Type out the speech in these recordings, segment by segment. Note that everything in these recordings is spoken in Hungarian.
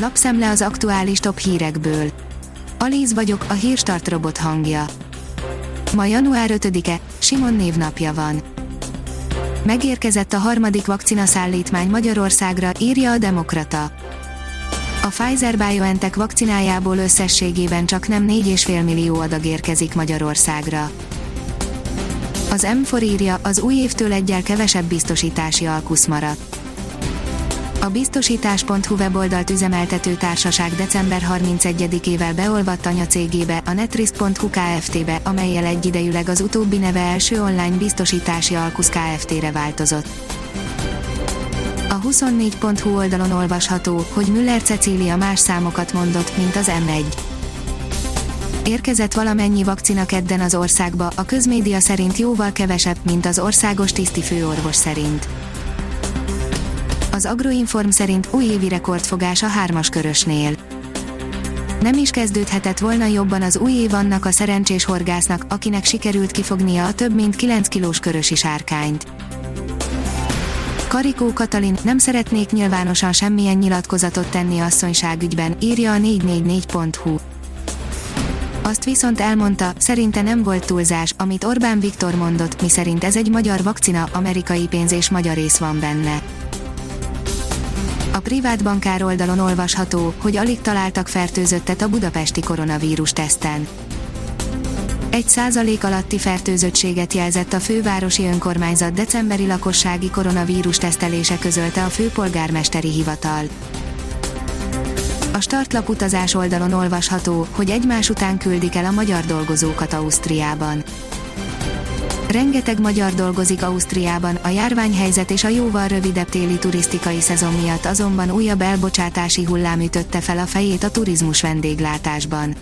Lapszemle az aktuális top hírekből. Alíz vagyok, a hírstart robot hangja. Ma január 5-e, Simon névnapja van. Megérkezett a harmadik vakcinaszállítmány Magyarországra, írja a Demokrata. A Pfizer-BioNTech vakcinájából összességében csak nem 4,5 millió adag érkezik Magyarországra. Az M4 írja, az új évtől egyel kevesebb biztosítási alkusz maradt. A biztosítás.hu weboldalt üzemeltető társaság december 31-ével beolvadt anyacégébe, a netrisk.hu Kft-be, amelyel egyidejűleg az utóbbi neve első online biztosítási alkusz Kft-re változott. A 24.hu oldalon olvasható, hogy Müller Cecília más számokat mondott, mint az M1. Érkezett valamennyi vakcina kedden az országba, a közmédia szerint jóval kevesebb, mint az országos tisztifőorvos szerint. Az Agroinform szerint újévi rekordfogás a hármas körösnél. Nem is kezdődhetett volna jobban az új év annak a szerencsés horgásznak, akinek sikerült kifognia a több mint 9 kilós körösi sárkányt. Karikó Katalin, nem szeretnék nyilvánosan semmilyen nyilatkozatot tenni asszonyságügyben, írja a 444.hu. Azt viszont elmondta, szerinte nem volt túlzás, amit Orbán Viktor mondott, miszerint ez egy magyar vakcina, amerikai pénz és magyar rész van benne. A privát bankár oldalon olvasható, hogy alig találtak fertőzöttet a budapesti koronavírus teszten. Egy százalék alatti fertőzöttséget jelzett a fővárosi önkormányzat decemberi lakossági koronavírus tesztelése közölte a főpolgármesteri hivatal. A startlap utazás oldalon olvasható, hogy egymás után küldik el a magyar dolgozókat Ausztriában. Rengeteg magyar dolgozik Ausztriában, a járványhelyzet és a jóval rövidebb téli turisztikai szezon miatt azonban újabb elbocsátási hullám ütötte fel a fejét a turizmus vendéglátásban.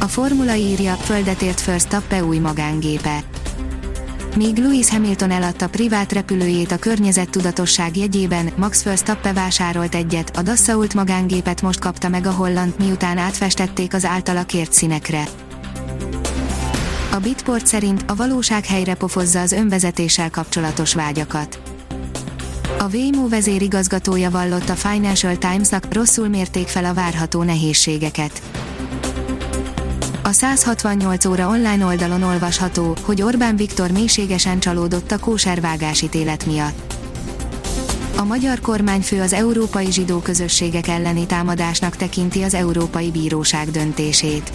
A formula írja, földet ért Verstappen új magángépe. Míg Lewis Hamilton eladta privát repülőjét a környezettudatosság jegyében, Max Verstappen vásárolt egyet, a Dassault magángépet most kapta meg a holland, miután átfestették az általa kért színekre. A Bitport szerint a valóság helyre pofozza az önvezetéssel kapcsolatos vágyakat. A Waymo vezérigazgatója vallott a Financial Times-nak, rosszul mérték fel a várható nehézségeket. A 168 óra online oldalon olvasható, hogy Orbán Viktor mélységesen csalódott a kóservágásítélet miatt. A magyar kormányfő az európai zsidó közösségek elleni támadásnak tekinti az Európai Bíróság döntését.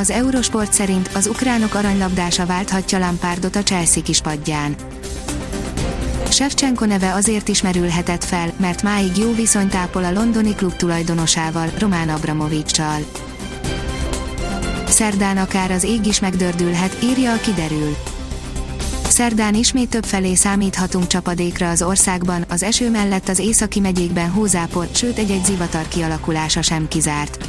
Az Eurosport szerint az ukránok aranylabdása válthatja Lampardot a Chelsea kispadján. Shevchenko neve azért is merülhetett fel, mert máig jó viszonyt ápol a londoni klub tulajdonosával, Román Abramovicsal. Szerdán akár az ég is megdördülhet, írja a kiderül. Szerdán ismét több felé számíthatunk csapadékra az országban, az eső mellett az északi megyékben hózápor, sőt egy-egy zivatar kialakulása sem kizárt.